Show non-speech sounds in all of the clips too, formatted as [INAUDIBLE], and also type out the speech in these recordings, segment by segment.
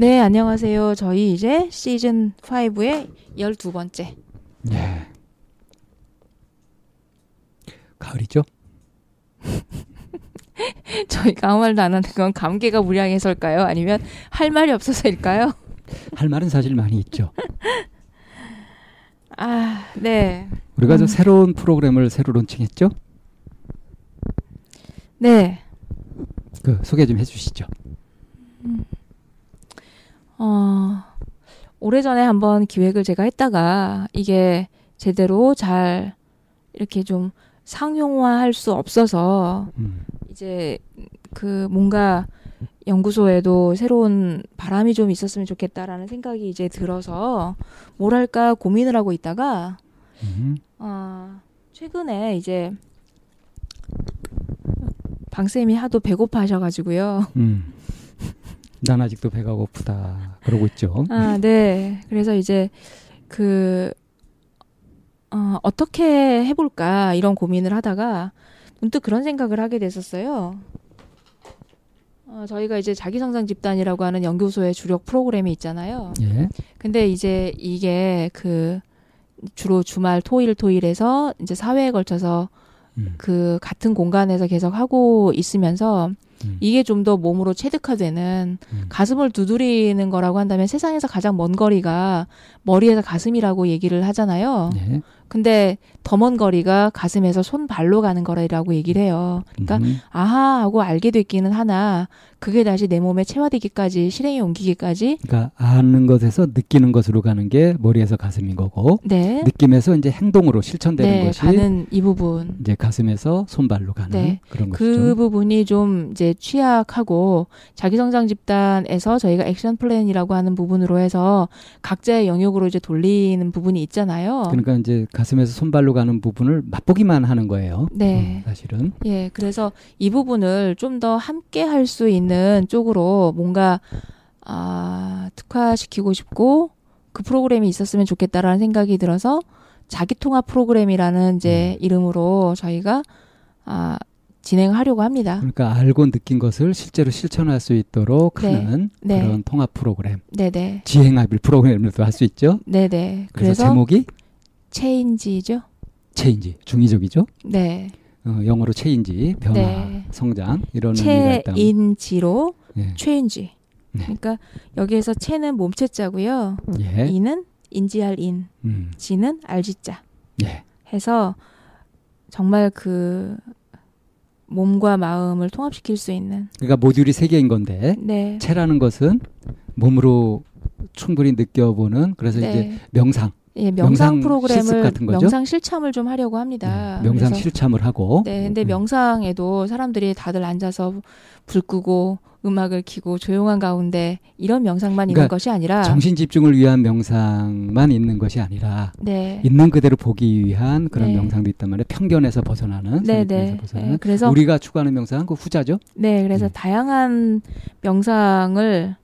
네, 안녕하세요. 저희 이제 시즌 5의 12번째. 네. 가을이죠? [LAUGHS] 저희가 아무 말도 안 하는 건 감기가 무량해서일까요? 아니면 할 말이 없어서일까요? 할 말은 사실 많이 있죠. [LAUGHS] 아, 네. 우리가 저 음. 새로운 프로그램을 새로 론칭했죠? 네. 그 소개 좀 해주시죠. 어, 오래전에 한번 기획을 제가 했다가 이게 제대로 잘 이렇게 좀 상용화할 수 없어서 음. 이제 그 뭔가 연구소에도 새로운 바람이 좀 있었으면 좋겠다라는 생각이 이제 들어서 뭘 할까 고민을 하고 있다가 음. 어, 최근에 이제 방 쌤이 하도 배고파 하셔가지고요. 음. 난 아직도 배가 고프다. 그러고 있죠. 아, 네. 그래서 이제 그 어, 어떻게 해볼까 이런 고민을 하다가 문득 그런 생각을 하게 됐었어요. 어, 저희가 이제 자기성장 집단이라고 하는 연구소의 주력 프로그램이 있잖아요. 예. 근데 이제 이게 그 주로 주말 토일 토일에서 이제 사회에 걸쳐서 음. 그 같은 공간에서 계속 하고 있으면서 음. 이게 좀 더 몸으로 체득화되는 음. 가슴을 두드리는 거라고 한다면 세상에서 가장 먼 거리가 머리에서 가슴이라고 얘기를 하잖아요. 예. 근데 더 먼 거리가 가슴에서 손 발로 가는 거라고 얘기를 해요. 그러니까 음. 아하 하고 알게 됐기는 하나 그게 다시 내 몸에 체화되기까지 실행에 옮기기까지 그러니까 아는 것에서 느끼는 것으로 가는 게 머리에서 가슴인 거고 네. 느낌에서 이제 행동으로 실천되는 네, 것이 가는 이 부분. 이제 가슴에서 손발로 가는 네. 그런 그 것이죠. 부분이 좀 이제 취약하고 자기성장 집단에서 저희가 액션 플랜이라고 하는 부분으로 해서 각자의 영역으로 이제 돌리는 부분이 있잖아요. 그러니까 이제 가슴에서 손발로 가는 부분을 맛보기만 하는 거예요. 네. 음, 사실은. 예, 그래서 이 부분을 좀 더 함께 할 수 있는 쪽으로 뭔가 아, 특화시키고 싶고 그 프로그램이 있었으면 좋겠다라는 생각이 들어서 자기 통합 프로그램이라는 이제 음. 이름으로 저희가 아, 진행하려고 합니다. 그러니까 알고 느낀 것을 실제로 실천할 수 있도록 네. 하는 네. 그런 통합 프로그램, 네네. 지행합일 프로그램도 할 수 있죠. 네네. 그래서, 그래서, 제목이 체인지죠. 체인지, 중의적이죠. 네. 어, 영어로 change, 변화, 네. 성장 이런 의미가 있다. 체인지로 예. 체인지. 네. 그러니까 여기에서 체는 몸체자고요. 예. 이는 인지할 인, 음. 지는 알지자. 예. 해서 정말 그 몸과 마음을 통합시킬 수 있는 그러니까 모듈이 세 개인 건데 네. 체라는 것은 몸으로 충분히 느껴보는 그래서 이제 네. 명상, 예, 명상, 명상 프로그램을? 명상 실참을 좀 하려고 합니다. 네, 명상 그래서 실참을 하고 네, 근데 음. 명상에도 사람들이 다들 앉아서 불 끄고 음악을 켜고 조용한 가운데 이런 명상만 있는 그러니까 것이 아니라 정신 집중을 위한 명상만 있는 것이 아니라 네. 있는 그대로 보기 위한 그런 네. 명상도 있단 말이에요. 편견에서 벗어나는, 네, 네. 벗어나는. 네, 그래서 우리가 추구하는 명상은 그 후자죠. 네, 그래서 음. 다양한 명상을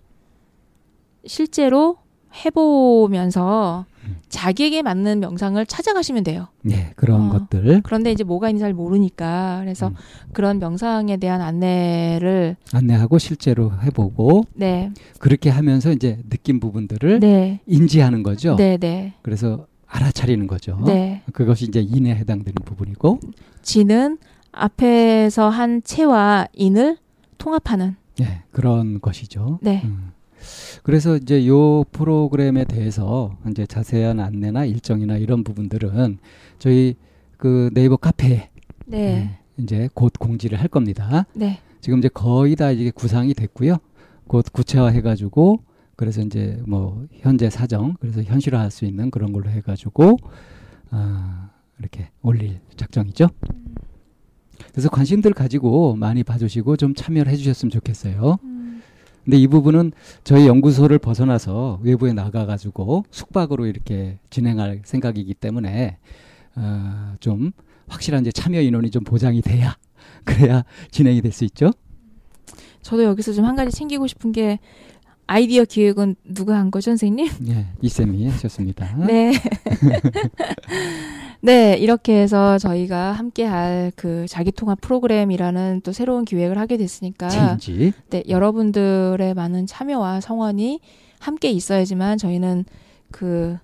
실제로 해보면서 음. 자기에게 맞는 명상을 찾아가시면 돼요. 예, 그런 어. 것들 그런데 이제 뭐가 있는지 잘 모르니까 그래서 음. 그런 명상에 대한 안내를 안내하고 실제로 해보고 네, 그렇게 하면서 이제 느낀 부분들을 네, 인지하는 거죠. 네, 네, 그래서 알아차리는 거죠. 네. 그것이 이제 인에 해당되는 부분이고, 지는 앞에서 한 체와 인을 통합하는 예, 그런 것이죠. 네. 음. 그래서 이제 요 프로그램에 대해서 이제 자세한 안내나 일정이나 이런 부분들은 저희 그 네이버 카페에 네, 예, 이제 곧 공지를 할 겁니다. 네, 지금 이제 거의 다 이게 구상이 됐고요. 곧 구체화해 가지고 그래서 이제 뭐 현재 사정 그래서 현실화할 수 있는 그런 걸로 해 가지고 아, 이렇게 올릴 작정이죠. 그래서 관심들 가지고 많이 봐주시고 좀 참여를 해주셨으면 좋겠어요. 근데 이 부분은 저희 연구소를 벗어나서 외부에 나가가지고 숙박으로 이렇게 진행할 생각이기 때문에 어, 좀 확실한 이제 참여 인원이 좀 보장이 돼야 [LAUGHS] 그래야 진행이 될 수 있죠. 저도 여기서 좀 한 가지 챙기고 싶은 게 아이디어 기획은 누가 한 거죠, 선생님? [LAUGHS] 예, 이쌤이 하셨습니다. 네. [LAUGHS] 네, 이렇게 해서 저희가 함께 할 그 자기통합 프로그램이라는 또 새로운 기획을 하게 됐으니까 체인지. 네, 여러분들의 많은 참여와 성원이 함께 있어야지만 저희는 그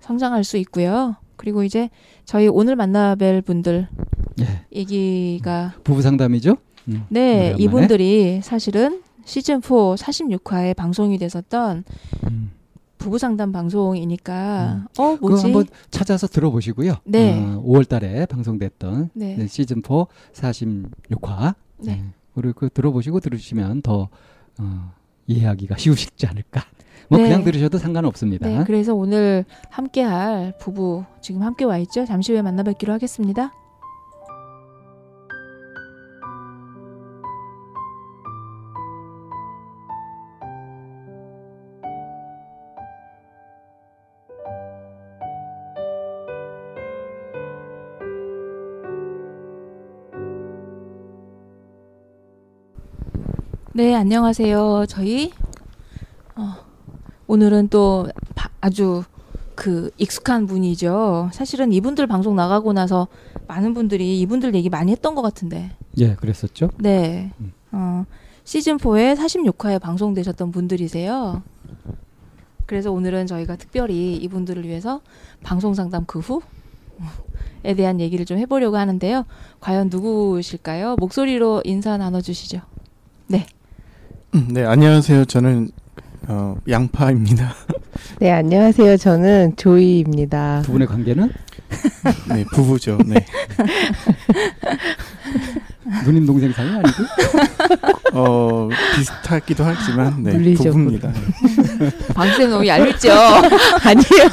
성장할 수 있고요. 그리고 이제 저희 오늘 만나뵐 분들 예, 얘기가 부부 상담이죠. 음, 네, 오래간만에. 이분들이 사실은 시즌 4 46화에 방송이 됐었던 음. 부부 상담 방송이니까 음. 어 뭐지? 한번 찾아서 들어보시고요. 네. 어, 5월달에 방송됐던 네. 네, 시즌 4 46화. 네. 그리고 그 들어보시고 들으시면 더 어, 이해하기가 [LAUGHS] 쉬우시지 않을까. 뭐 네. 그냥 들으셔도 상관없습니다. 네, 그래서 오늘 함께할 부부 지금 함께 와 있죠. 잠시 후에 만나 뵙기로 하겠습니다. 네, 안녕하세요. 저희 어, 오늘은 또 바- 아주 그 익숙한 분이죠. 사실은 이분들 방송 나가고 나서 많은 분들이 이분들 얘기 많이 했던 것 같은데. 예, 그랬었죠. 네. 음. 어, 시즌 4에 46화에 방송되셨던 분들이세요. 그래서 오늘은 저희가 특별히 이분들을 위해서 방송 상담 그 후에 대한 얘기를 좀 해보려고 하는데요. 과연 누구실까요? 목소리로 인사 나눠주시죠. 음, 네, 안녕하세요. 저는 어, 양파입니다. 네, 안녕하세요. 저는 조이입니다. 두 분의 관계는 [LAUGHS] 네, 부부죠. 네. [LAUGHS] 누님 동생 사이 아니고? 어, 비슷하기도 하지만 네, 물리적으로. 부부입니다. 방쌤 너무 얄밉죠? [LAUGHS] 아니에요.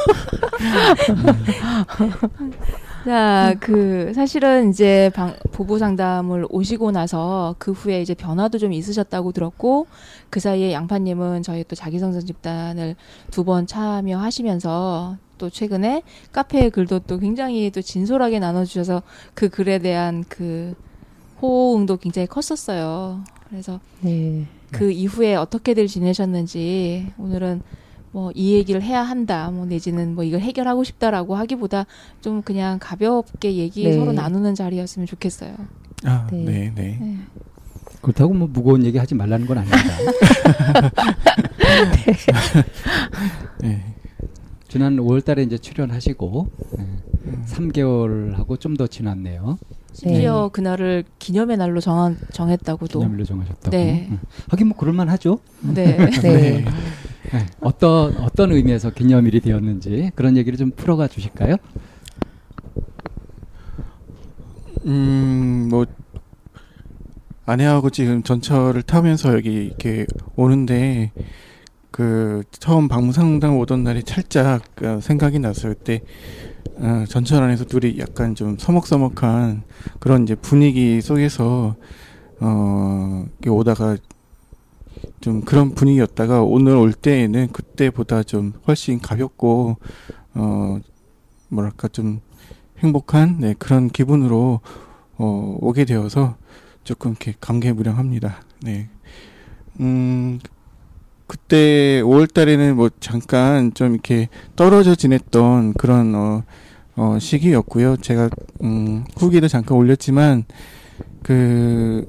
자, 그 사실은 이제 방, 부부 상담을 오시고 나서 그 후에 이제 변화도 좀 있으셨다고 들었고 그 사이에 양파님은 저희 또 자기성장 집단을 두 번 참여하시면서 또 최근에 카페 글도 또 굉장히 또 진솔하게 나눠주셔서 그 글에 대한 그 호응도 굉장히 컸었어요. 그래서 네. 그 이후에 어떻게들 지내셨는지 오늘은 뭐 이 얘기를 해야 한다 뭐 내지는 뭐 이걸 해결하고 싶다라고 하기보다 좀 그냥 가볍게 얘기 네. 서로 나누는 자리였으면 좋겠어요. 아, 네. 네, 네. 네. 그렇다고 뭐 무거운 얘기 하지 말라는 건 아닙니다. [LAUGHS] 네. 지난 5월달에 이제 출연하시고 예, 음, 3개월하고 좀 더 지났네요. 심지어 그날을 기념의 날로 정한, 정했다고도. 기념일로 정하셨다고. 네. 음. 하긴 뭐 그럴만 하죠. 네. [LAUGHS] 네. 네. 네. 어떤 어떤 의미에서 기념일이 되었는지 그런 얘기를 좀 풀어가 주실까요? 음, 뭐 아내하고 지금 전철을 타면서 여기 이렇게 오는데 그 처음 방문상담 오던 날이 살짝 어, 생각이 났어요. 그때 어, 전철 안에서 둘이 약간 좀 서먹서먹한 그런 이제 분위기 속에서 어, 오다가 좀 그런 분위기였다가 오늘 올 때에는 그때보다 좀 훨씬 가볍고 어 뭐랄까 좀 행복한 네, 그런 기분으로 어, 오게 되어서 조금 이렇게 감개무량합니다. 네. 음, 그때 5월 달에는 뭐 잠깐 좀 이렇게 떨어져 지냈던 그런 어, 어 시기였고요. 제가 음 후기도 잠깐 올렸지만 그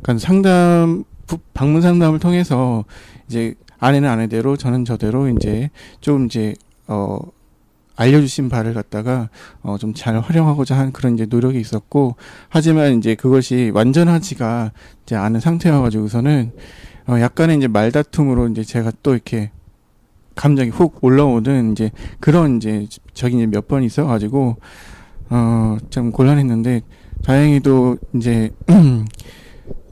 그러니까 상담 부- 방문 상담을 통해서 이제 아내는 아내대로 저는 저대로 이제 좀 이제 어 알려주신 바를 갖다가 어 좀 잘 활용하고자 한 그런 이제 노력이 있었고 하지만 이제 그것이 완전하지가 이제 않은 상태여 가지고서는 어 약간의 이제 말다툼으로 이제 제가 또 이렇게 감정이 훅 올라오는 이제 그런 이제 적이 이제 몇 번 있어 가지고 어좀 곤란했는데 다행히도 이제 [CLEARS THROAT]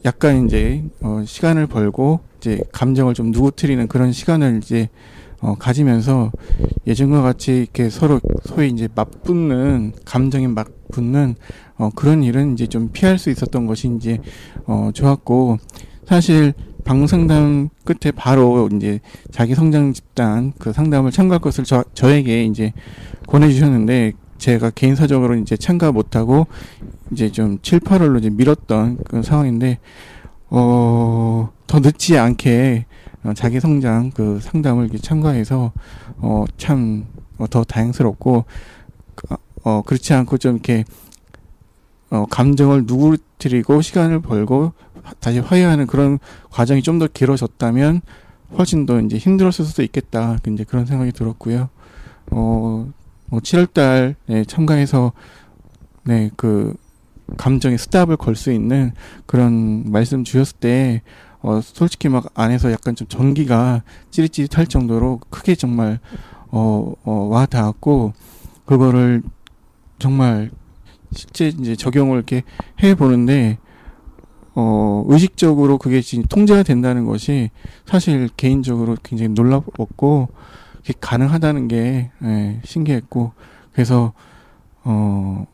약간 이제 어 시간을 벌고 이제 감정을 좀 누구트리는 그런 시간을 이제 어 가지면서 예전과 같이 이렇게 서로 소위 이제 맞붙는 감정에 맞붙는 어 그런 일은 이제 좀 피할 수 있었던 것이 이제 어 좋았고 사실 방문 상담 끝에 바로 이제 자기 성장 집단 그 상담을 참가할 것을 저 저에게 이제 권해 주셨는데 제가 개인사적으로 이제 참가 못 하고 이제 좀 7, 8월로 이제 미뤘던 그런 상황인데 어, 더 늦지 않게 어, 자기 성장 그 상담을 이렇게 참가해서 어, 참, 어, 더 다행스럽고, 어, 어, 그렇지 않고 좀 이렇게, 어, 감정을 누구트리고 시간을 벌고 다시 화해하는 그런 과정이 좀 더 길어졌다면 훨씬 더 이제 힘들었을 수도 있겠다. 이제 그런 생각이 들었고요. 어, 뭐 7월 달에 참가해서 네, 그 감정의 스탑을 걸 수 있는 그런 말씀 주셨을 때 어, 솔직히 막 안에서 약간 좀 전기가 찌릿찌릿할 정도로 크게 정말 어, 어, 와 닿았고 그거를 정말 실제 이제 적용을 이렇게 해 보는데 어, 의식적으로 그게 지금 통제가 된다는 것이 사실 개인적으로 굉장히 놀랍고 그게 가능하다는 게 예, 신기했고 그래서 어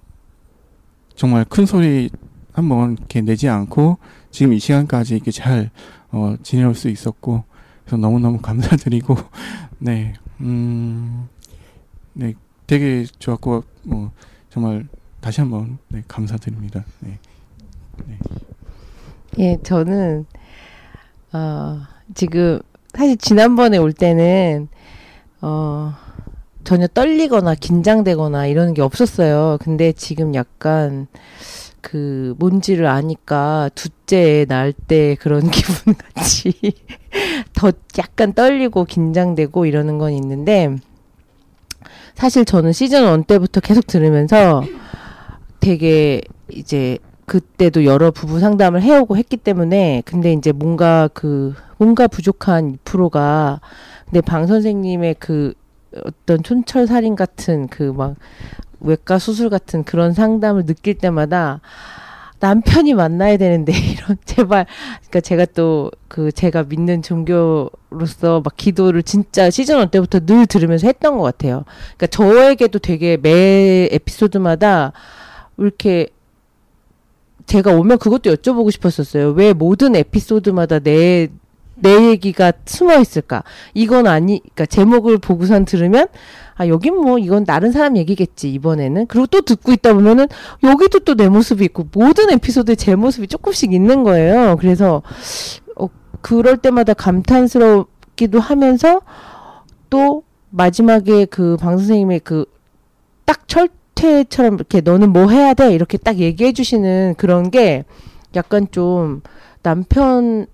정말 큰 소리 한번 이렇게 내지 않고 지금 이 시간까지 이렇게 잘 어, 지내올 수 있었고 그래서 너무너무 [LAUGHS] 감사드리고 네, 음, 네, 되게 좋았고 뭐 정말 다시 한번 네, 감사드립니다. 네. 예, 저는 어, 지금 사실 지난번에 올 때는 어, 전혀 떨리거나 긴장되거나 이러는 게 없었어요. 근데 지금 약간 그 뭔지를 아니까 둘째 날 때 그런 [LAUGHS] 기분 같이 더 약간 떨리고 긴장되고 이러는 건 있는데 사실 저는 시즌 1 때부터 계속 들으면서 되게 이제 그때도 여러 부부 상담을 해오고 했기 때문에 근데 이제 뭔가 그 뭔가 부족한 2%가 근데 방 선생님의 그 어떤 촌철 살인 같은 그 막 외과 수술 같은 그런 상담을 느낄 때마다 남편이 만나야 되는데 [LAUGHS] 이런 제발 그러니까 제가 또 그 제가 믿는 종교로서 막 기도를 진짜 시즌 1 때부터 늘 들으면서 했던 것 같아요. 그러니까 저에게도 되게 매 에피소드마다 이렇게 제가 오면 그것도 여쭤보고 싶었었어요. 왜 모든 에피소드마다 내, 내 얘기가 숨어 있을까? 이건 아니, 그러니까 제목을 보고선 들으면, 아, 여긴 뭐, 이건 다른 사람 얘기겠지, 이번에는. 그리고 또 듣고 있다 보면은, 여기도 또 내 모습이 있고, 모든 에피소드에 제 모습이 조금씩 있는 거예요. 그래서, 어, 그럴 때마다 감탄스럽기도 하면서, 또, 마지막에 그 방 선생님의 그, 딱 철, 태처럼 이렇게 너는 뭐 해야 돼 이렇게 딱 얘기해 주시는 그런 게 약간 좀 남편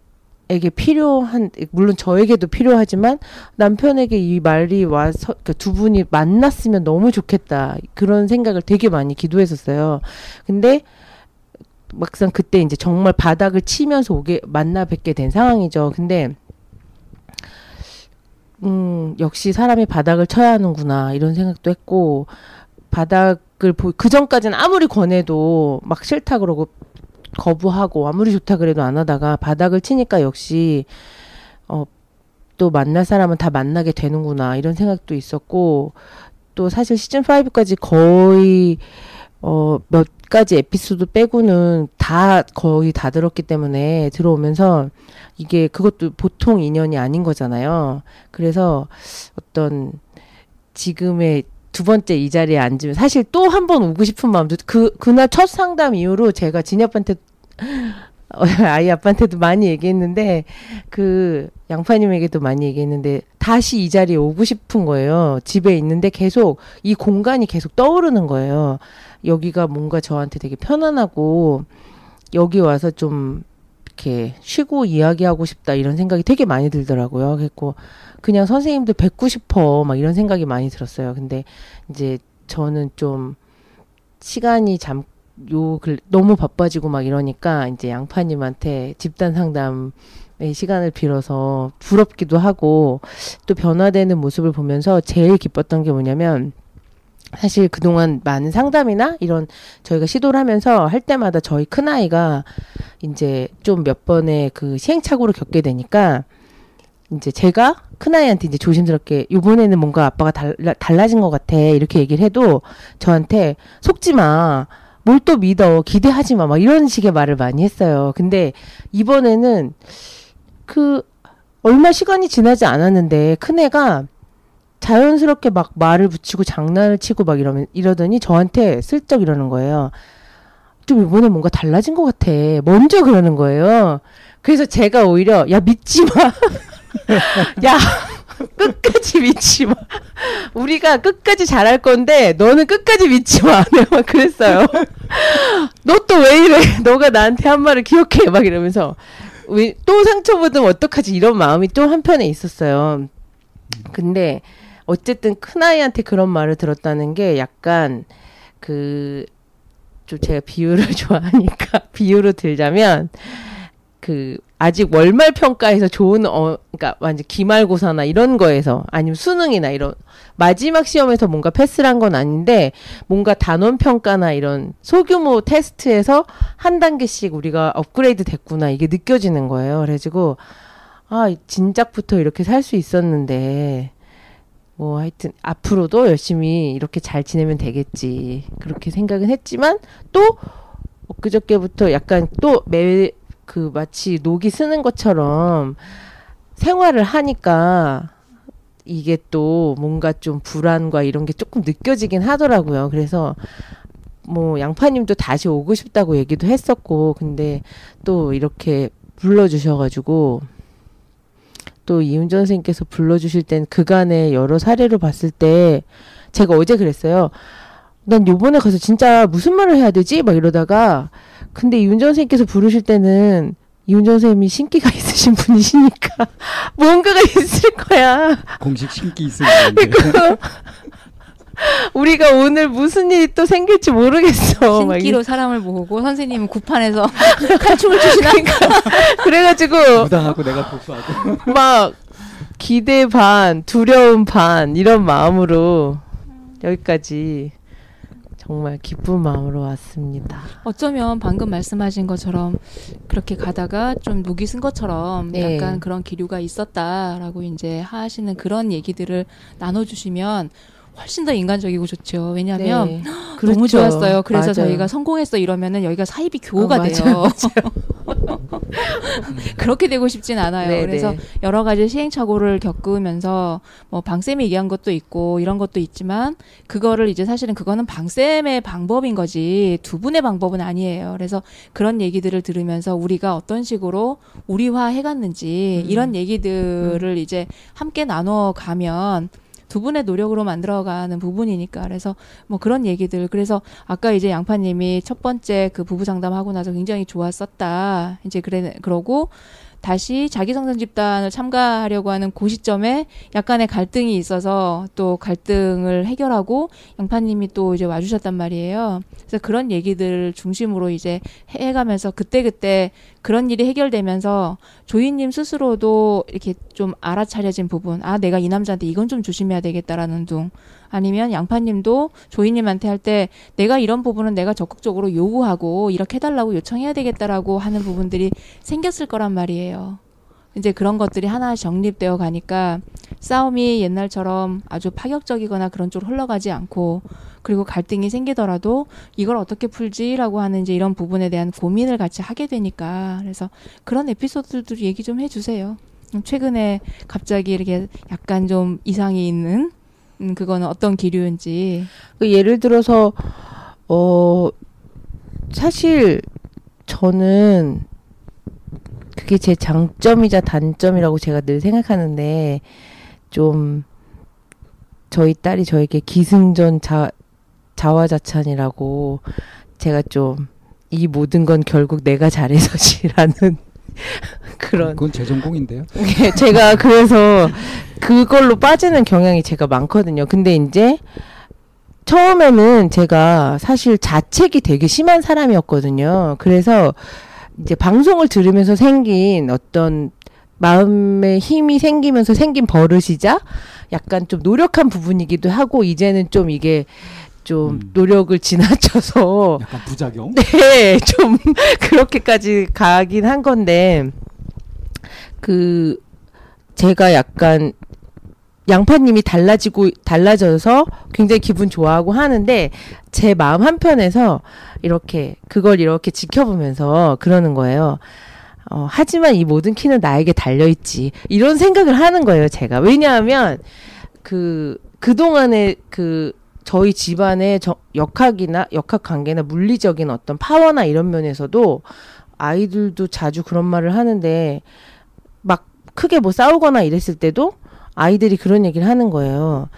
에게 필요한 물론 저에게도 필요하지만 남편에게 이 말이 와서 그두 분이 만났으면 너무 좋겠다 그런 생각을 되게 많이 기도했었어요. 근데 막상 그때 이제 정말 바닥을 치면서 오게 만나 뵙게 된 상황이죠. 근데 음 역시 사람이 바닥을 쳐야 하는구나 이런 생각도 했고 바닥을 보, 그 전까지는 아무리 권해도 막 싫다 그러고 거부하고 아무리 좋다 그래도 안 하다가 바닥을 치니까 역시 어, 또 만날 사람은 다 만나게 되는구나 이런 생각도 있었고 또 사실 시즌 5까지 거의 어, 몇 가지 에피소드 빼고는 다 거의 다 들었기 때문에 들어오면서 이게 그것도 보통 인연이 아닌 거잖아요. 그래서 어떤 지금의 두 번째 이 자리에 앉으면 사실 또 한 번 오고 싶은 마음도 그 그날 첫 상담 이후로 제가 진이 아빠한테 어, [LAUGHS] 아이 아빠한테도 많이 얘기했는데 그 양파님에게도 많이 얘기했는데 다시 이 자리에 오고 싶은 거예요. 집에 있는데 계속 이 공간이 계속 떠오르는 거예요. 여기가 뭔가 저한테 되게 편안하고 여기 와서 좀 이렇게 쉬고 이야기하고 싶다 이런 생각이 되게 많이 들더라고요. 그래고 그냥 선생님들 뵙고 싶어 막 이런 생각이 많이 들었어요. 근데 이제 저는 좀 시간이 잠, 요, 글, 너무 바빠지고 막 이러니까 이제 양파님한테 집단 상담의 시간을 빌어서 부럽기도 하고 또 변화되는 모습을 보면서 제일 기뻤던 게 뭐냐면 사실 그동안 많은 상담이나 이런 저희가 시도를 하면서 할 때마다 저희 큰아이가 이제 좀 몇 번의 그 시행착오를 겪게 되니까 이제 제가 큰아이한테 이제 조심스럽게 요번에는 뭔가 아빠가 달라, 달라진 것 같아 이렇게 얘기를 해도 저한테 속지 마. 뭘 또 믿어. 기대하지 마. 막 이런 식의 말을 많이 했어요. 근데 이번에는 그 얼마 시간이 지나지 않았는데 큰애가 자연스럽게 막 말을 붙이고 장난을 치고 막 이러면 이러더니 저한테 슬쩍 이러는 거예요. 좀 이번에 뭔가 달라진 것 같아. 먼저 그러는 거예요. 그래서 제가 오히려 야 믿지 마. [LAUGHS] 야 끝까지 믿지 마. 우리가 끝까지 잘할 건데 너는 끝까지 믿지 마. [LAUGHS] 내가 막 그랬어요. 너 또 왜 이래? 너가 나한테 한 말을 기억해. 막 이러면서 왜또 상처받으면 어떡하지? 이런 마음이 또 한편에 있었어요. 근데 어쨌든 큰아이한테 그런 말을 들었다는 게 약간 그 좀 제가 비유를 [LAUGHS] 좋아하니까 [LAUGHS] 비유로 들자면 그 아직 월말 평가에서 좋은 어 그러니까 완전 기말고사나 이런 거에서 아니면 수능이나 이런 마지막 시험에서 뭔가 패스를 한 건 아닌데 뭔가 단원 평가나 이런 소규모 테스트에서 한 단계씩 우리가 업그레이드 됐구나 이게 느껴지는 거예요. 그래가지고 아 진작부터 이렇게 살 수 있었는데 뭐 하여튼 앞으로도 열심히 이렇게 잘 지내면 되겠지 그렇게 생각은 했지만 또 엊그저께부터 약간 또 매 그 마치 녹이 쓰는 것처럼 생활을 하니까 이게 또 뭔가 좀 불안과 이런 게 조금 느껴지긴 하더라고요. 그래서 뭐 양파님도 다시 오고 싶다고 얘기도 했었고 근데 또 이렇게 불러주셔가지고 또 이윤정 선생님께서 불러주실 땐 그간의 여러 사례로 봤을 때 제가 어제 그랬어요. 난 요번에 가서 진짜 무슨 말을 해야 되지? 막 이러다가 근데 이윤정 선생님께서 부르실 때는 이윤정 선생님이 신기가 [LAUGHS] 있으신 분이시니까 [LAUGHS] 뭔가가 있을 거야. 공식 신기 있으면 [LAUGHS] 그 우리가 오늘 무슨 일이 또 생길지 모르겠어. 막 신기로 사람을 모으고 선생님은 구판에서 칼춤을 추시나? 그래가지고 무당하고 내가 복수하고 막 기대 반, 두려움 반 이런 마음으로 여기까지 정말 기쁜 마음으로 왔습니다. 어쩌면 방금 말씀하신 것처럼 그렇게 가다가 좀 녹이 쓴 것처럼 네. 약간 그런 기류가 있었다라고 이제 하시는 그런 얘기들을 나눠주시면 훨씬 더 인간적이고 좋죠. 왜냐하면 네. [GASPS] 너무 그렇죠. 좋았어요. 그래서 맞아요. 저희가 성공했어 이러면은 여기가 사이비 교호가 어, 맞아요, [LAUGHS] 돼요. 그렇게 되고 싶진 않아요. 네, 그래서 네. 여러 가지 시행착오를 겪으면서 뭐 방쌤이 얘기한 것도 있고 이런 것도 있지만 그거를 이제 사실은 그거는 방쌤의 방법인 거지 두 분의 방법은 아니에요. 그래서 그런 얘기들을 들으면서 우리가 어떤 식으로 우리화 해갔는지 음. 이런 얘기들을 이제 함께 나눠 가면 두 분의 노력으로 만들어가는 부분이니까. 그래서 뭐 그런 얘기들. 그래서 아까 이제 양파님이 첫 번째 그 부부 상담하고 나서 굉장히 좋았었다. 이제 그래 그러고 다시 자기성장 집단을 참가하려고 하는 그 시점에 약간의 갈등이 있어서 또 갈등을 해결하고 양파님이 또 이제 와주셨단 말이에요. 그래서 그런 얘기들 중심으로 이제 해가면서 그때그때 그런 일이 해결되면서 조이님 스스로도 이렇게 좀 알아차려진 부분, 아, 내가 이 남자한테 이건 좀 조심해야 되겠다라는 둥. 아니면 양파님도 조이님한테 할 때 내가 이런 부분은 내가 적극적으로 요구하고 이렇게 해달라고 요청해야 되겠다라고 하는 부분들이 생겼을 거란 말이에요. 이제 그런 것들이 하나씩 정립되어 가니까 싸움이 옛날처럼 아주 파격적이거나 그런 쪽으로 흘러가지 않고 그리고 갈등이 생기더라도 이걸 어떻게 풀지라고 하는 이제 이런 부분에 대한 고민을 같이 하게 되니까 그래서 그런 에피소드들도 얘기 좀 해주세요. 음, 최근에 갑자기 이렇게 약간 좀 이상이 있는 음, 그거는 어떤 기류인지 그 예를 들어서 어 사실 저는 그게 제 장점이자 단점이라고 제가 늘 생각하는데 좀 저희 딸이 저에게 기승전 자, 자화자찬이라고 제가 좀 이 모든 건 결국 내가 잘해서지라는 [LAUGHS] 그런 그건 제 전공인데요. 예, 제가 그래서 [LAUGHS] 그걸로 빠지는 경향이 제가 많거든요. 근데 이제 처음에는 제가 사실 자책이 되게 심한 사람이었거든요. 그래서 이제 방송을 들으면서 생긴 어떤 마음의 힘이 생기면서 생긴 버릇이자 약간 좀 노력한 부분이기도 하고 이제는 좀 이게 좀 음. 노력을 지나쳐서 약간 부작용. [LAUGHS] 네, 좀 그렇게까지 가긴 한 건데 그 제가 약간 양파님이 달라지고 달라져서 굉장히 기분 좋아하고 하는데 제 마음 한편에서 이렇게 그걸 이렇게 지켜보면서 그러는 거예요. 어, 하지만 이 모든 키는 나에게 달려 있지. 이런 생각을 하는 거예요, 제가. 왜냐하면 그 그동안에 그 저희 집안의 저, 역학이나 역학 관계나 물리적인 어떤 파워나 이런 면에서도 아이들도 자주 그런 말을 하는데 막 크게 뭐 싸우거나 이랬을 때도 아이들이 그런 얘기를 하는 거예요.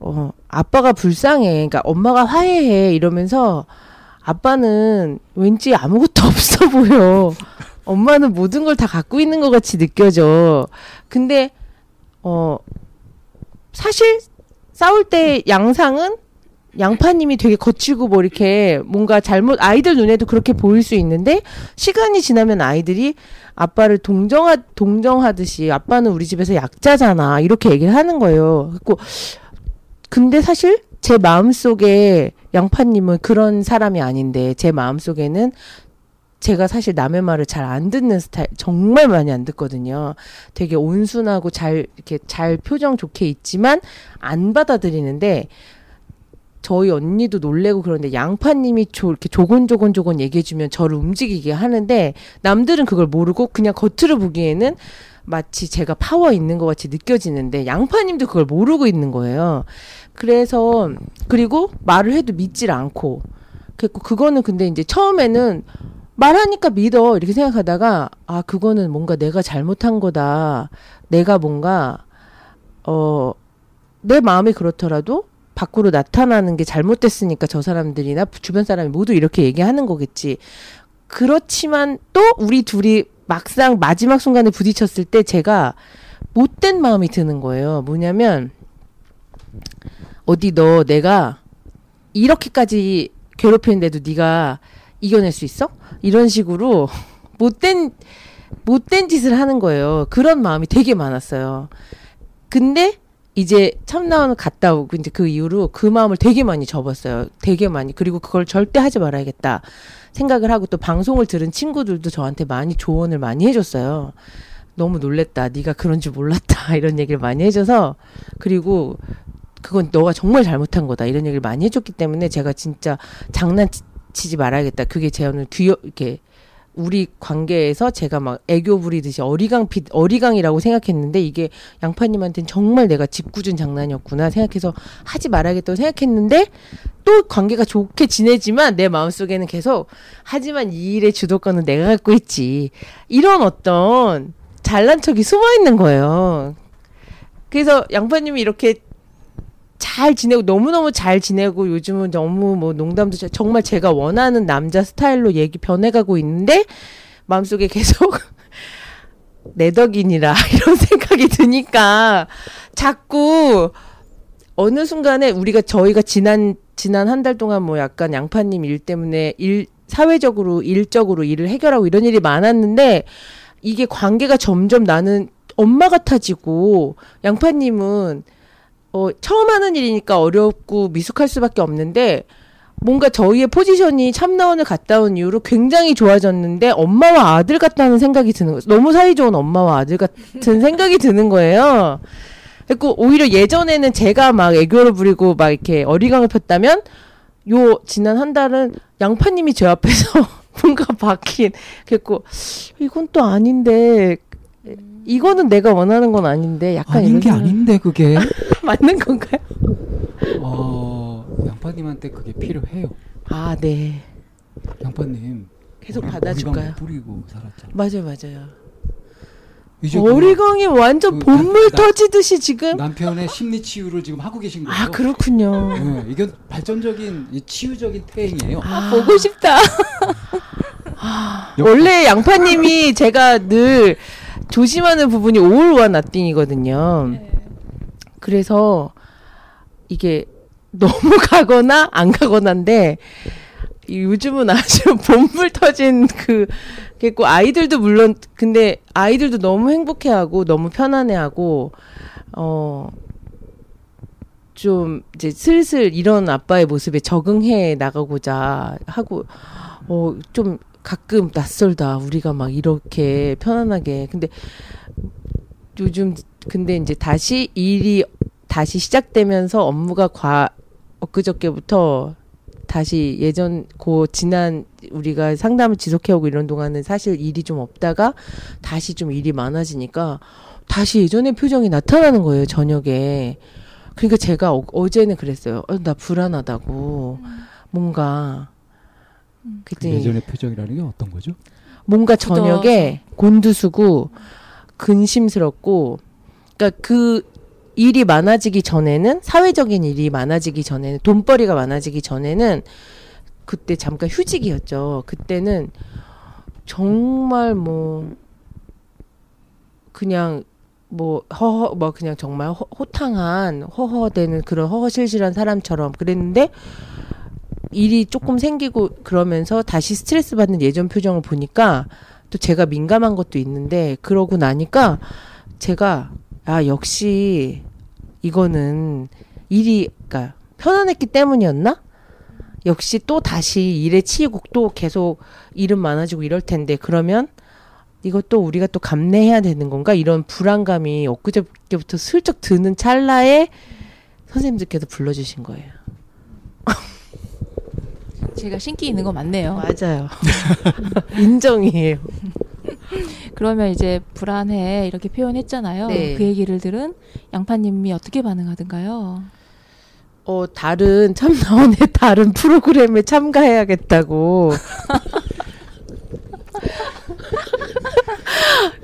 어, 아빠가 불쌍해. 그러니까 엄마가 화해해. 이러면서 아빠는 왠지 아무것도 [LAUGHS] 없어 보여. 엄마는 모든 걸 다 갖고 있는 것 같이 느껴져. 근데, 어, 사실 싸울 때 양상은 양파님이 되게 거칠고 뭐 이렇게 뭔가 잘못 아이들 눈에도 그렇게 보일 수 있는데 시간이 지나면 아이들이 아빠를 동정하 동정하듯이 아빠는 우리 집에서 약자잖아 이렇게 얘기를 하는 거예요. 그리고 근데 사실 제 마음 속에 양파님은 그런 사람이 아닌데 제 마음 속에는 제가 사실 남의 말을 잘 안 듣는 스타일 정말 많이 안 듣거든요. 되게 온순하고 잘 이렇게 잘 표정 좋게 있지만 안 받아들이는데 저희 언니도 놀래고 그러는데 양파님이 조, 이렇게 조곤조곤조곤 얘기해주면 저를 움직이게 하는데 남들은 그걸 모르고 그냥 겉으로 보기에는 마치 제가 파워 있는 것 같이 느껴지는데 양파님도 그걸 모르고 있는 거예요. 그래서 그리고 말을 해도 믿질 않고 그랬고 그거는 근데 이제 처음에는 말하니까 믿어 이렇게 생각하다가 아 그거는 뭔가 내가 잘못한 거다. 내가 뭔가 어 내 마음이 그렇더라도 밖으로 나타나는 게 잘못됐으니까 저 사람들이나 주변 사람이 모두 이렇게 얘기하는 거겠지. 그렇지만 또 우리 둘이 막상 마지막 순간에 부딪혔을 때 제가 못된 마음이 드는 거예요. 뭐냐면 어디 너 내가 이렇게까지 괴롭히는데도 네가 이겨낼 수 있어? 이런 식으로 [LAUGHS] 못된 못된 짓을 하는 거예요. 그런 마음이 되게 많았어요. 근데 이제 참나원을 갔다 오고 이제 그 이후로 그 마음을 되게 많이 접었어요. 되게 많이. 그리고 그걸 절대 하지 말아야겠다 생각을 하고 또 방송을 들은 친구들도 저한테 많이 조언을 많이 해줬어요. 너무 놀랬다. 네가 그런 줄 몰랐다. [LAUGHS] 이런 얘기를 많이 해줘서 그리고 그건 너가 정말 잘못한 거다. 이런 얘기를 많이 해줬기 때문에 제가 진짜 장난치지 말아야겠다. 그게 제 오늘 귀여 이렇게 우리 관계에서 제가 막 애교 부리듯이 어리광 피 어리광이라고 생각했는데 이게 양파님한테는 정말 내가 짓궂은 장난이었구나 생각해서 하지 말아야겠다고 생각했는데 또 관계가 좋게 지내지만 내 마음속에는 계속 하지만 이 일의 주도권은 내가 갖고 있지 이런 어떤 잘난 척이 숨어 있는 거예요. 그래서 양파님이 이렇게 잘 지내고 너무너무 잘 지내고 요즘은 너무 뭐 농담도 잘- 정말 제가 원하는 남자 스타일로 얘기 변해가고 있는데 마음속에 계속 [LAUGHS] 내 덕이니라 [LAUGHS] 이런 생각이 드니까 자꾸 어느 순간에 우리가 저희가 지난 지난 한 달 동안 뭐 약간 양파님 일 때문에 일 사회적으로 일적으로 일을 해결하고 이런 일이 많았는데 이게 관계가 점점 나는 엄마 같아지고 양파님은 어, 처음 하는 일이니까 어렵고 미숙할 수밖에 없는데 뭔가 저희의 포지션이 참나원을 갔다 온 이후로 굉장히 좋아졌는데 엄마와 아들 같다는 생각이 드는 거예요. 너무 사이 좋은 엄마와 아들 같은 [LAUGHS] 생각이 드는 거예요. 그리고 오히려 예전에는 제가 막 애교를 부리고 막 이렇게 어리광을 폈다면 요 지난 한 달은 양파님이 제 앞에서 [LAUGHS] 뭔가 바뀐 그랬고 이건 또 아닌데 이거는 내가 원하는 건 아닌데 약간 아닌 이런 게 생각- 아닌데 그게 [LAUGHS] 맞는 건가요? 어, 양파님한테 그게 필요해요. 아, 네. 양파님 계속 우리 받아줄까요? 머리광 뿌리고 살았잖아. 맞아요, 맞아요. 이제 머리광이 완전 그 본물 나- 터지듯이 지금. 남편의 심리 치유를 지금 하고 계신 거예요. 아 그렇군요. 네, 이건 발전적인 이 치유적인 태행이에요. 아, 보고 싶다. [LAUGHS] 원래 양파님이 제가 늘 조심하는 부분이 올와 나띵이거든요. 그래서 이게 너무 가거나 안 가거나인데 이 요즘은 아주 [LAUGHS] 본물 터진 그 겠고 아이들도 물론 근데 아이들도 너무 행복해하고 너무 편안해하고 어. 좀 이제 슬슬 이런 아빠의 모습에 적응해 나가고자 하고 어 좀 가끔 낯설다 우리가 막 이렇게 편안하게 근데 요즘 근데 이제 다시 일이 다시 시작되면서 업무가 과 엊그저께부터 다시 예전 고 지난 우리가 상담을 지속해오고 이런 동안은 사실 일이 좀 없다가 다시 좀 일이 많아지니까 다시 예전의 표정이 나타나는 거예요 저녁에. 그러니까 제가 어, 어제는 그랬어요. 어, 나 불안하다고. 뭔가 그 그랬더니 예전의 표정이라는 게 어떤 거죠? 뭔가 저녁에 곤두수고 근심스럽고 그러니까 그 일이 많아지기 전에는 사회적인 일이 많아지기 전에는 돈벌이가 많아지기 전에는 그때 잠깐 휴직이었죠. 그때는 정말 뭐 그냥 뭐 허허 뭐 그냥 정말 허, 호탕한 허허대는 그런 허허실실한 사람처럼 그랬는데 일이 조금 생기고 그러면서 다시 스트레스 받는 예전 표정을 보니까 또 제가 민감한 것도 있는데 그러고 나니까 제가 아 역시 이거는 일이 그러니까 편안했기 때문이었나? 역시 또 다시 일에 치이고 또 계속 일은 많아지고 이럴 텐데 그러면 이것도 우리가 또 감내해야 되는 건가 이런 불안감이 엊그저께부터 슬쩍 드는 찰나에 선생님들께서 불러주신 거예요. 제가 신기 있는 거 맞네요. 맞아요. [LAUGHS] 인정이에요. 그러면 이제 불안해 이렇게 표현했잖아요. 네. 그 얘기를 들은 양파님이 어떻게 반응하던가요? 어, 다른, 참나원의 [LAUGHS] 다른 프로그램에 참가해야겠다고. [LAUGHS]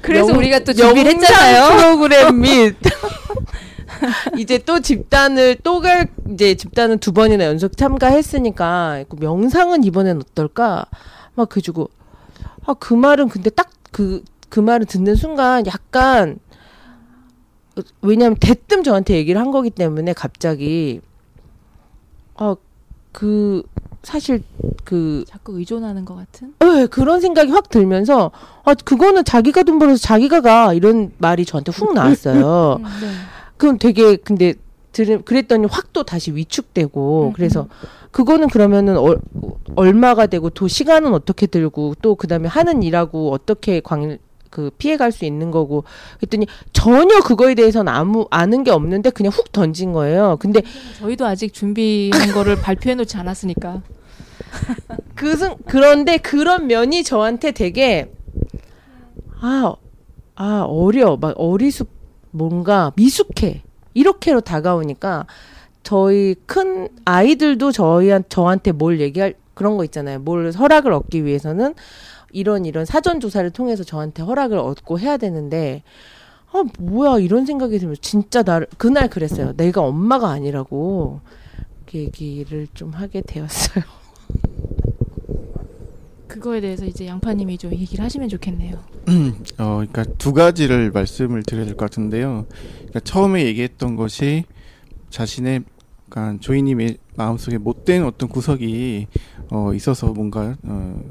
그래서 영- 우리가 또 준비를 했잖아요. 프로그램 및 [LAUGHS] 이제 또 집단을 또 갈 이제 집단은 두 번이나 연속 참가했으니까 그 명상은 이번엔 어떨까 막 그주고 아 그 말은 근데 딱 그 그 말을 듣는 순간 약간 왜냐하면 대뜸 저한테 얘기를 한 거기 때문에 갑자기 아그 사실 그 자꾸 의존하는 것 같은. 네, 그런 생각이 확 들면서 아 그거는 자기가 돈 벌어서 자기가 가 이런 말이 저한테 훅 나왔어요. [LAUGHS] 음, 네. 그럼 되게 근데 들 그랬더니 확 또 다시 위축되고 음, 그래서 그거는 그러면은 얼, 얼마가 되고 또 시간은 어떻게 들고 또 그다음에 하는 일하고 어떻게 광 그 피해갈 수 있는 거고 그랬더니 전혀 그거에 대해서는 아무 아는 게 없는데 그냥 훅 던진 거예요. 근데 저희도 아직 준비한 거를 발표해 놓지 않았으니까. [LAUGHS] 그 순, 그런데 그런 면이 저한테 되게 아, 아 어려 막 어리숙 뭔가 미숙해 이렇게로 다가오니까 저희 큰 아이들도 저희한 저한테 뭘 얘기할 그런 거 있잖아요. 뭘 허락을 얻기 위해서는 이런 이런 사전 조사를 통해서 저한테 허락을 얻고 해야 되는데 아 뭐야 이런 생각이 들면서 진짜 나를 그날 그랬어요. 내가 엄마가 아니라고 그 얘기를 좀 하게 되었어요. [LAUGHS] 그거에 대해서 이제 양파님이 좀 얘기를 하시면 좋겠네요. 어, 그러니까 두 가지를 말씀을 드려야 될 것 같은데요. 그러니까 처음에 얘기했던 것이 자신의 그러니까 조이님의 마음속에 못된 어떤 구석이 어, 있어서 뭔가 어,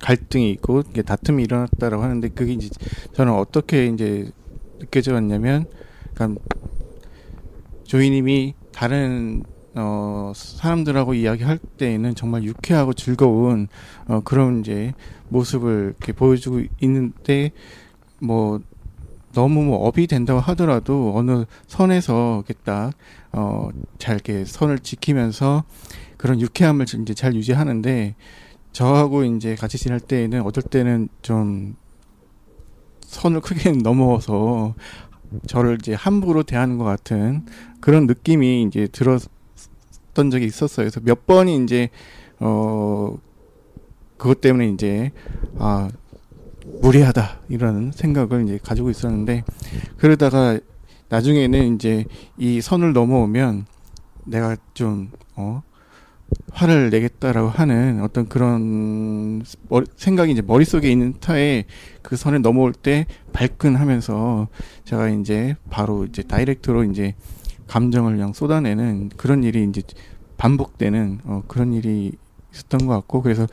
갈등이 있고 이게 다툼이 일어났다라고 하는데 그게 이제 저는 어떻게 이제 느껴져 왔냐면 그러니까 조이님이 다른 어, 사람들하고 이야기할 때에는 정말 유쾌하고 즐거운 어, 그런 이제 모습을 이렇게 보여주고 있는데 뭐 너무 뭐 업이 된다고 하더라도 어느 선에서 딱 어, 잘 이렇게 선을 지키면서 그런 유쾌함을 이제 잘 유지하는데 저하고 이제 같이 지낼 때에는 어떨 때는 좀 선을 크게 [LAUGHS] 넘어서 저를 이제 함부로 대하는 것 같은 그런 느낌이 이제 들었던 적이 있었어요. 그래서 몇 번이 이제 어 그것 때문에 이제 아 무리하다 이런 생각을 이제 가지고 있었는데 그러다가 나중에는 이제 이 선을 넘어오면 내가 좀 어, 화를 내겠다라고 하는 어떤 그런 머리, 생각이 이제 머릿속에 있는 타에 그 선을 넘어올 때 발끈하면서 제가 이제 바로 이제 다이렉트로 이제 감정을 그냥 쏟아내는 그런 일이 이제 반복되는 어, 그런 일이 있었던 것 같고 그래서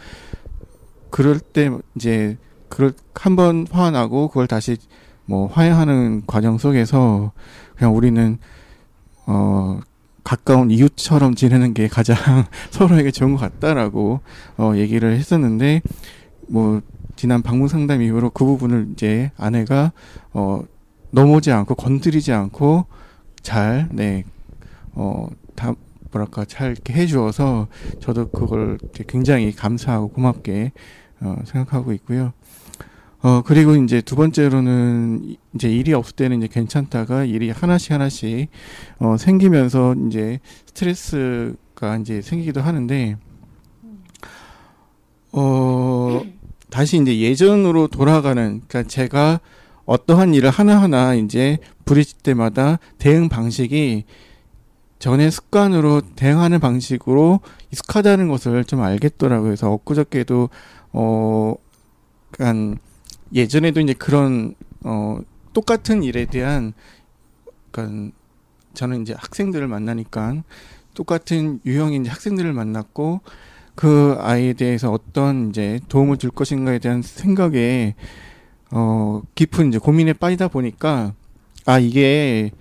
그럴 때 이제 그걸 한번 화나고 그걸 다시 뭐 화해하는 과정 속에서 그냥 우리는 어 가까운 이웃처럼 지내는 게 가장 [LAUGHS] 서로에게 좋은 것 같다라고 어 얘기를 했었는데 뭐 지난 방문 상담 이후로 그 부분을 이제 아내가 어 넘어오지 않고 건드리지 않고 잘네어다 뭐랄까 잘 이렇게 해주어서 저도 그걸 굉장히 감사하고 고맙게 어 생각하고 있고요. 어, 그리고 이제 두 번째로는 이제 일이 없을 때는 이제 괜찮다가 일이 하나씩 하나씩 어, 생기면서 이제 스트레스가 이제 생기기도 하는데 어, 다시 이제 예전으로 돌아가는 그러니까 제가 어떠한 일을 하나하나 이제 부딪힐 때마다 대응 방식이 전에 습관으로 대응하는 방식으로 익숙하다는 것을 좀 알겠더라고요. 그래서 엊그저께도 어, 약간 예전에도 이제 그런 어 똑같은 일에 대한 그러니까 저는 이제 학생들을 만나니까 똑같은 이제 학생들을 만났고 그 아이에 대해서 어떤 이제 도움을 줄 것인가에 대한 생각에 어 깊은 이제 고민에 빠지다 보니까 아 이게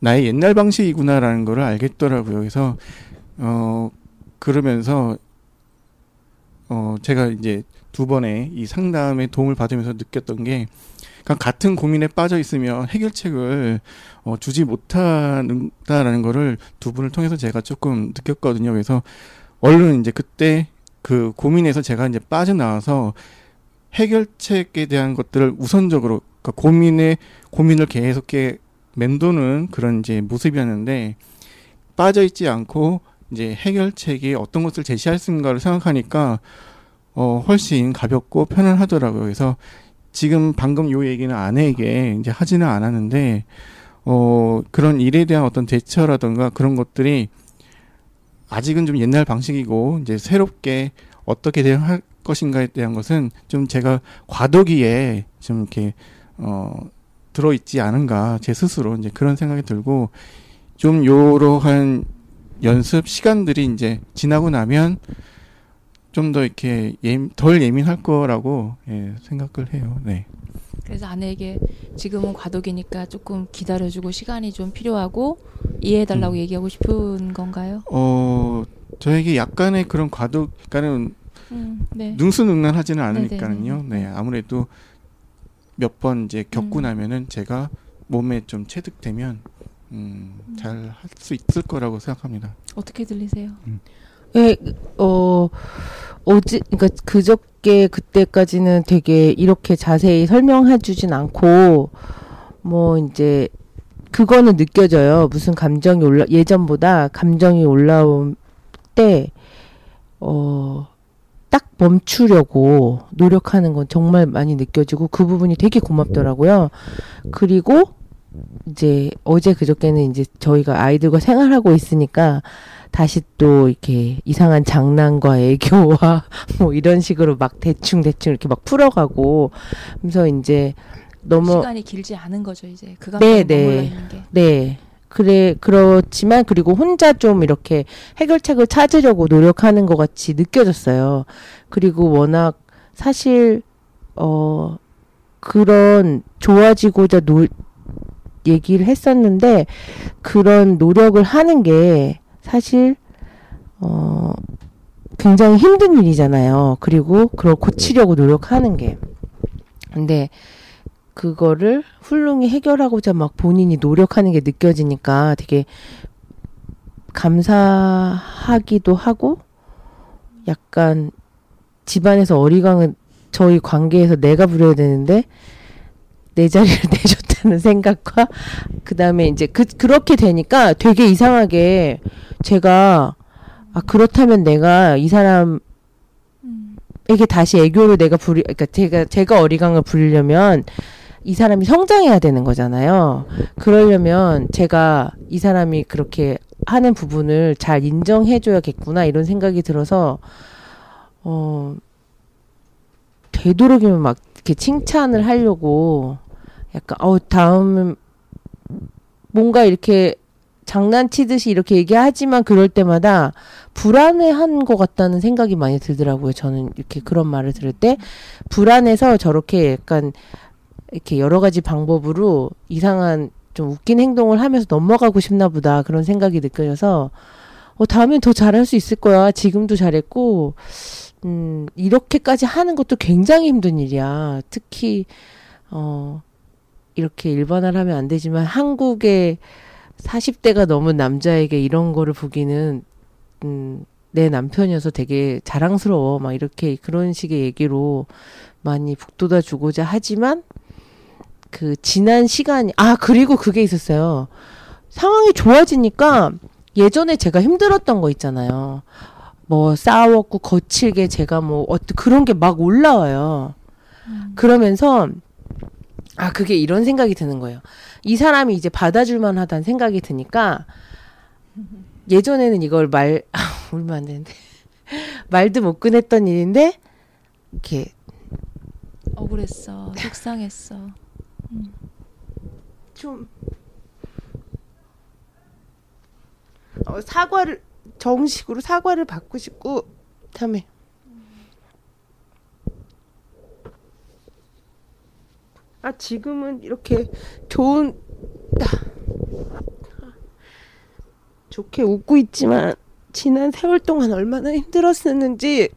나의 옛날 방식이구나라는 거를 알겠더라고요. 그래서 어 그러면서 어 제가 이제 두 번의 이 상담의 도움을 받으면서 느꼈던 게 같은 고민에 빠져 있으면 해결책을 어, 주지 못한다라는 거를 두 분을 통해서 제가 조금 느꼈거든요. 그래서 얼른 이제 그때 그 고민에서 제가 이제 빠져나와서 해결책에 대한 것들을 우선적으로 그러니까 고민에 고민을 계속 해 맴도는 그런 이제 모습이었는데 빠져 있지 않고 이제 해결책이 어떤 것을 제시할 수 있는가를 생각하니까 어, 훨씬 가볍고 편안하더라고요. 그래서 지금 방금 요 얘기는 아내에게 이제 하지는 않았는데, 어, 그런 일에 대한 어떤 대처라던가 그런 것들이 아직은 좀 옛날 방식이고, 이제 새롭게 어떻게 대응할 것인가에 대한 것은 좀 제가 과도기에 좀 이렇게, 어, 들어있지 않은가, 제 스스로 이제 그런 생각이 들고, 좀 요러한 연습 시간들이 이제 지나고 나면, 좀 더 이렇게 예, 덜 예민할 거라고 예, 생각을 해요. 네. 그래서 아내에게 지금은 과도기니까 조금 기다려주고 시간이 좀 필요하고 이해해달라고 음. 얘기하고 싶은 건가요? 어 저에게 약간의 그런 과도, 그러니까는 음, 네. 능수능란하지는 않으니까는요. 네, 아무래도 몇 번 이제 겪고 음. 나면은 제가 몸에 좀 체득되면 음, 음. 잘할 수 있을 거라고 생각합니다. 어떻게 들리세요? 음. 예, 어, 어제, 그니까 그저께 그때까지는 되게 이렇게 자세히 설명해 주진 않고, 뭐, 이제, 그거는 느껴져요. 무슨 감정이 올라, 예전보다 감정이 올라온 때, 어, 딱 멈추려고 노력하는 건 정말 많이 느껴지고 그 부분이 되게 고맙더라고요. 그리고 이제 어제 그저께는 이제 저희가 아이들과 생활하고 있으니까 다시 또 이렇게 이상한 장난과 애교와 [LAUGHS] 뭐 이런 식으로 막 대충 대충 이렇게 막 풀어가고 그래서 이제 너무 시간이 길지 않은 거죠 이제 그 감정에 네, 네. 네. 그래 그렇지만 그리고 혼자 좀 이렇게 해결책을 찾으려고 노력하는 것 같이 느껴졌어요. 그리고 워낙 사실 어 그런 좋아지고자 노 얘기를 했었는데 그런 노력을 하는 게 사실 어 굉장히 힘든 일이잖아요. 그리고 그걸 고치려고 노력하는 게. 근데 그거를 훌륭히 해결하고자 막 본인이 노력하는 게 느껴지니까 되게 감사하기도 하고 약간 집안에서 어리광은 저희 관계에서 내가 부려야 되는데 내 자리를 [LAUGHS] 내줬다는 생각과 그 다음에 이제 그 그렇게 되니까 되게 이상하게 제가 아 그렇다면 내가 이 사람 사람 에게 다시 애교를 내가 부리 그러니까 제가 제가 어리광을 부리려면 이 사람이 성장해야 되는 거잖아요. 그러려면 제가 이 사람이 그렇게 하는 부분을 잘 인정해줘야겠구나 이런 생각이 들어서 어 되도록이면 막 이렇게 칭찬을 하려고 약간 어 다음 뭔가 이렇게 장난치듯이 이렇게 얘기하지만 그럴 때마다 불안해한 것 같다는 생각이 많이 들더라고요. 저는 이렇게 그런 말을 들을 때 불안해서 저렇게 약간 이렇게 여러 가지 방법으로 이상한 좀 웃긴 행동을 하면서 넘어가고 싶나 보다 그런 생각이 느껴져서 어 다음엔 더 잘할 수 있을 거야. 지금도 잘했고 음 이렇게까지 하는 것도 굉장히 힘든 일이야. 특히 어 이렇게 일반화를 하면 안 되지만 한국의 40대가 넘은 남자에게 이런 거를 보기는 음, 내 남편이어서 되게 자랑스러워. 막 이렇게 그런 식의 얘기로 많이 북돋아 주고자 하지만 그 지난 시간이 아 그리고 그게 있었어요. 상황이 좋아지니까 예전에 제가 힘들었던 거 있잖아요. 뭐 싸웠고 거칠게 제가 뭐 어떤 그런 게 막 올라와요. 그러면서 아 그게 이런 생각이 드는 거예요. 이 사람이 이제 받아줄 만 하다는 생각이 드니까 예전에는 이걸 말 아, 울면 안 되는데 [LAUGHS] 말도 못 꺼냈던 일인데 이렇게 억울했어. 속상했어. 좀 어, 사과를 정식으로 사과를 받고 싶고 다음에 아 지금은 이렇게 좋은 아, 좋게 웃고 있지만 지난 세월 동안 얼마나 힘들었었는지.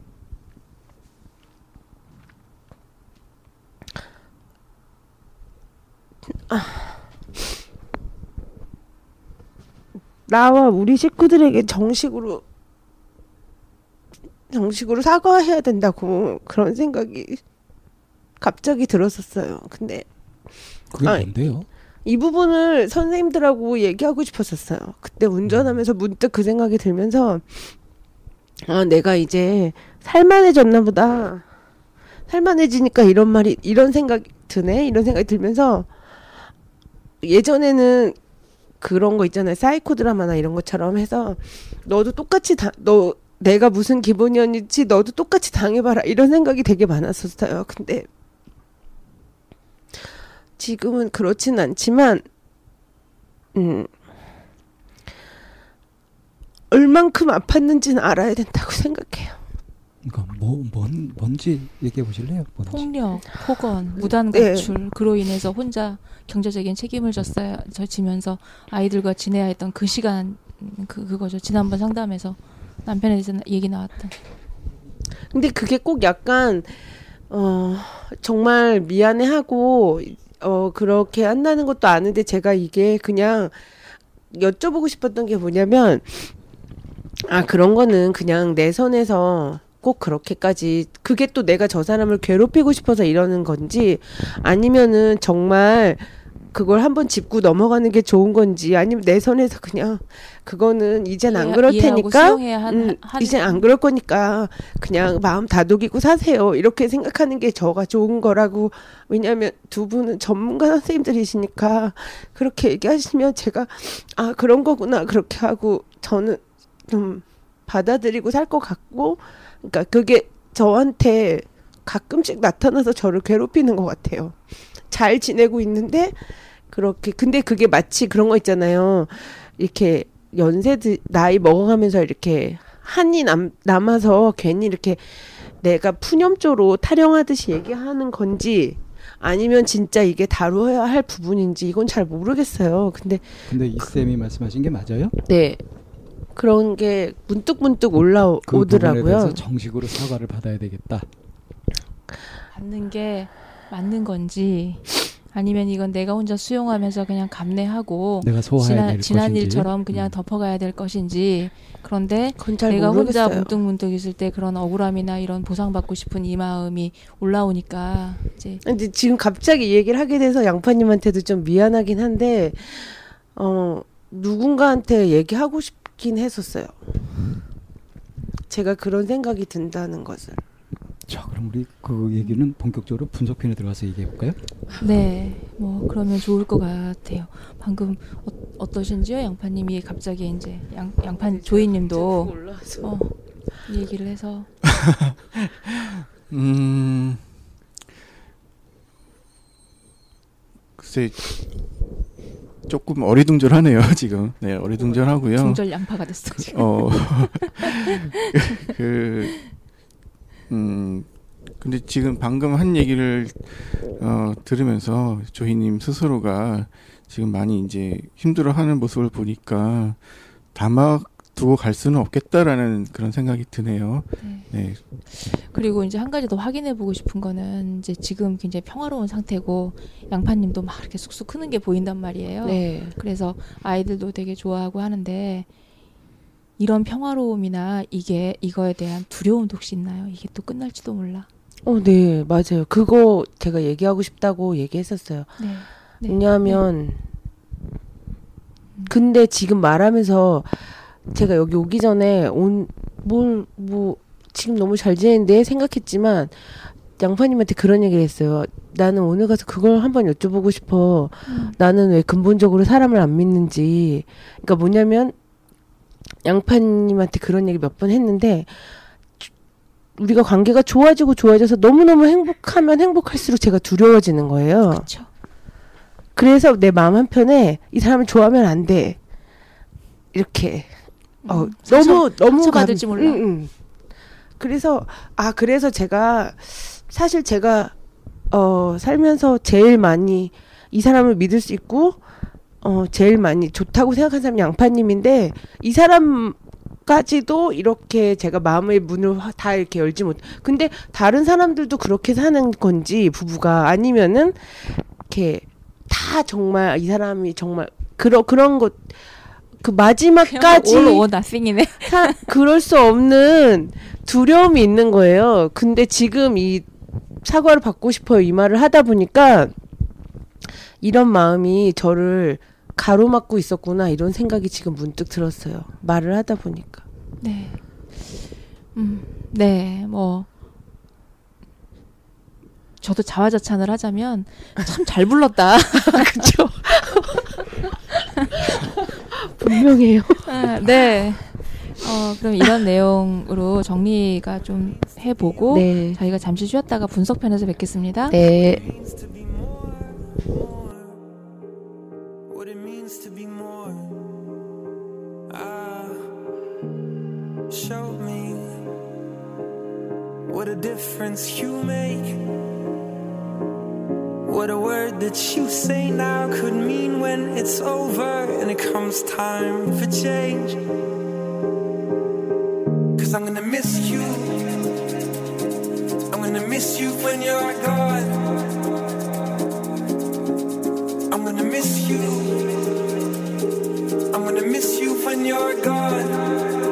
나와 우리 식구들에게 정식으로 정식으로 사과해야 된다고 그런 생각이 갑자기 들었었어요. 근데 그게 아이. 뭔데요? 이 부분을 선생님들하고 얘기하고 싶었었어요. 그때 운전하면서 문득 그 생각이 들면서 아 내가 이제 살만해졌나 보다. 살만해지니까 이런 말이 이런 생각이 드네. 이런 생각이 들면서 예전에는 그런 거 있잖아요. 사이코드라마나 이런 것처럼 해서 너도 똑같이 다, 너 내가 무슨 기분이었는지 너도 똑같이 당해봐라 이런 생각이 되게 많았었어요. 근데 지금은 그렇진 않지만 음 얼만큼 아팠는지는 알아야 된다고 생각해요. 그러니까 뭐 뭔 뭔지 얘기해 보실래요? 뭔지. 폭력, 폭언, 무단 네. 가출, 그로 인해서 혼자 경제적인 책임을 졌어야 져지면서 아이들과 지내야 했던 그 시간 음, 그 그거죠. 지난번 상담에서 남편에 대해서 얘기 나왔던. 근데 그게 꼭 약간 어 정말 미안해하고 어 그렇게 한다는 것도 아는데 제가 이게 그냥 여쭤보고 싶었던 게 뭐냐면 아 그런 거는 그냥 내 선에서 꼭 그렇게까지 그게 또 내가 저 사람을 괴롭히고 싶어서 이러는 건지 아니면은 정말 그걸 한번 짚고 넘어가는 게 좋은 건지 아니면 내 선에서 그냥 그거는 이젠 안 그럴 테니까 음, 이젠 안 그럴 거니까 그냥 마음 다독이고 사세요. 이렇게 생각하는 게 저가 좋은 거라고. 왜냐하면 두 분은 전문가 선생님들이시니까 그렇게 얘기하시면 제가 아 그런 거구나 그렇게 하고 저는 좀 받아들이고 살 것 같고 그러니까 그게 저한테 가끔씩 나타나서 저를 괴롭히는 것 같아요. 잘 지내고 있는데 그렇게 근데 그게 마치 그런 거 있잖아요. 이렇게 연세들 나이 먹어가면서 이렇게 한이 남, 남아서 괜히 이렇게 내가 푸념조로 타령하듯이 얘기하는 건지 아니면 진짜 이게 다루어야 할 부분인지 이건 잘 모르겠어요. 근데 근데 이 쌤이 말씀하신 게 맞아요? 네 그런 게 문득 문득 그 부분에 올라오더라고요. 대해서 정식으로 사과를 받아야 되겠다. 받는 게 맞는 건지 아니면 이건 내가 혼자 수용하면서 그냥 감내하고 내가 소화해야 지난, 될 지난 것인지. 일처럼 그냥 음. 덮어가야 될 것인지 그런데 내가 모르겠어요. 혼자 문득문득 있을 때 그런 억울함이나 이런 보상받고 싶은 이 마음이 올라오니까 이제 근데 지금 갑자기 이 얘기를 하게 돼서 양파님한테도 좀 미안하긴 한데 어 누군가한테 얘기하고 싶긴 했었어요. 제가 그런 생각이 든다는 것을. 자, 그럼 우리 그 얘기는 본격적으로 분석편에 들어가서 얘기해 볼까요? 네, 뭐 그러면 좋을 것 같아요. 방금 어, 떠신지요 양파님이 갑자기 이제 양, 양파 조이님도 어, 얘기를 해서 [LAUGHS] 음, 글쎄 조금 어리둥절하네요 [LAUGHS] 지금. 네, 어리둥절하고요. 중절 양파가 됐어 지금. 어, [LAUGHS] 그, 음, 근데 지금 방금 한 얘기를, 어, 들으면서 조희님 스스로가 지금 많이 이제 힘들어하는 모습을 보니까 담아 두고 갈 수는 없겠다라는 그런 생각이 드네요. 네. 네. 그리고 이제 한 가지 더 확인해 보고 싶은 거는 이제 지금 굉장히 평화로운 상태고 양파님도 막 이렇게 쑥쑥 크는 게 보인단 말이에요. 네. 그래서 아이들도 되게 좋아하고 하는데 이런 평화로움이나 이게 이거에 대한 두려움도 혹시 있나요? 이게 또 끝날지도 몰라. 어, 네, 맞아요. 그거 제가 얘기하고 싶다고 얘기했었어요. 네. 네. 왜냐하면 근데 지금 말하면서 제가 여기 오기 전에 온 뭘 뭐 지금 너무 잘 지내는데 생각했지만 양파님한테 그런 얘기를 했어요. 나는 오늘 가서 그걸 한번 여쭤보고 싶어. 음. 나는 왜 근본적으로 사람을 안 믿는지. 그러니까 뭐냐면 양파님한테 그런 얘기 몇 번 했는데 주- 우리가 관계가 좋아지고 좋아져서 너무너무 행복하면 행복할수록 제가 두려워지는 거예요. 그렇죠. 그래서 내 마음 한편에 이 사람을 좋아하면 안 돼. 이렇게 어, 음, 상처- 너무 너무 상처받을지 감- 몰라. 응, 응. 그래서 아 그래서 제가 사실 제가 어 살면서 제일 많이 이 사람을 믿을 수 있고 어 제일 많이 좋다고 생각한 사람이 양파님인데 이 사람 까지도 이렇게 제가 마음의 문을 화- 다 이렇게 열지 못. 근데 다른 사람들도 그렇게 사는 건지 부부가 아니면은 이렇게 다 정말 이 사람이 정말 그런 그런 것 그 마지막까지. 사, 그럴 수 없는 두려움이 있는 거예요. 근데 지금 이 사과를 받고 싶어요. 이 말을 하다 보니까 이런 마음이 저를 가로막고 있었구나 이런 생각이 지금 문득 들었어요. 말을 하다 보니까. 네. 음, 네, 뭐. 저도 자화자찬을 하자면 참 잘 불렀다. [LAUGHS] 그죠? 분명해요. 아, 네. 어, 그럼 이런 내용으로 정리가 좀 해보고 네. 저희가 잠시 쉬었다가 분석편에서 뵙겠습니다. 네. What a difference you make. What a word that you say now could mean when it's over and it comes time for change. Cause I'm gonna miss you. I'm gonna miss you when you're gone. I'm gonna miss you. I'm gonna miss you when you're gone.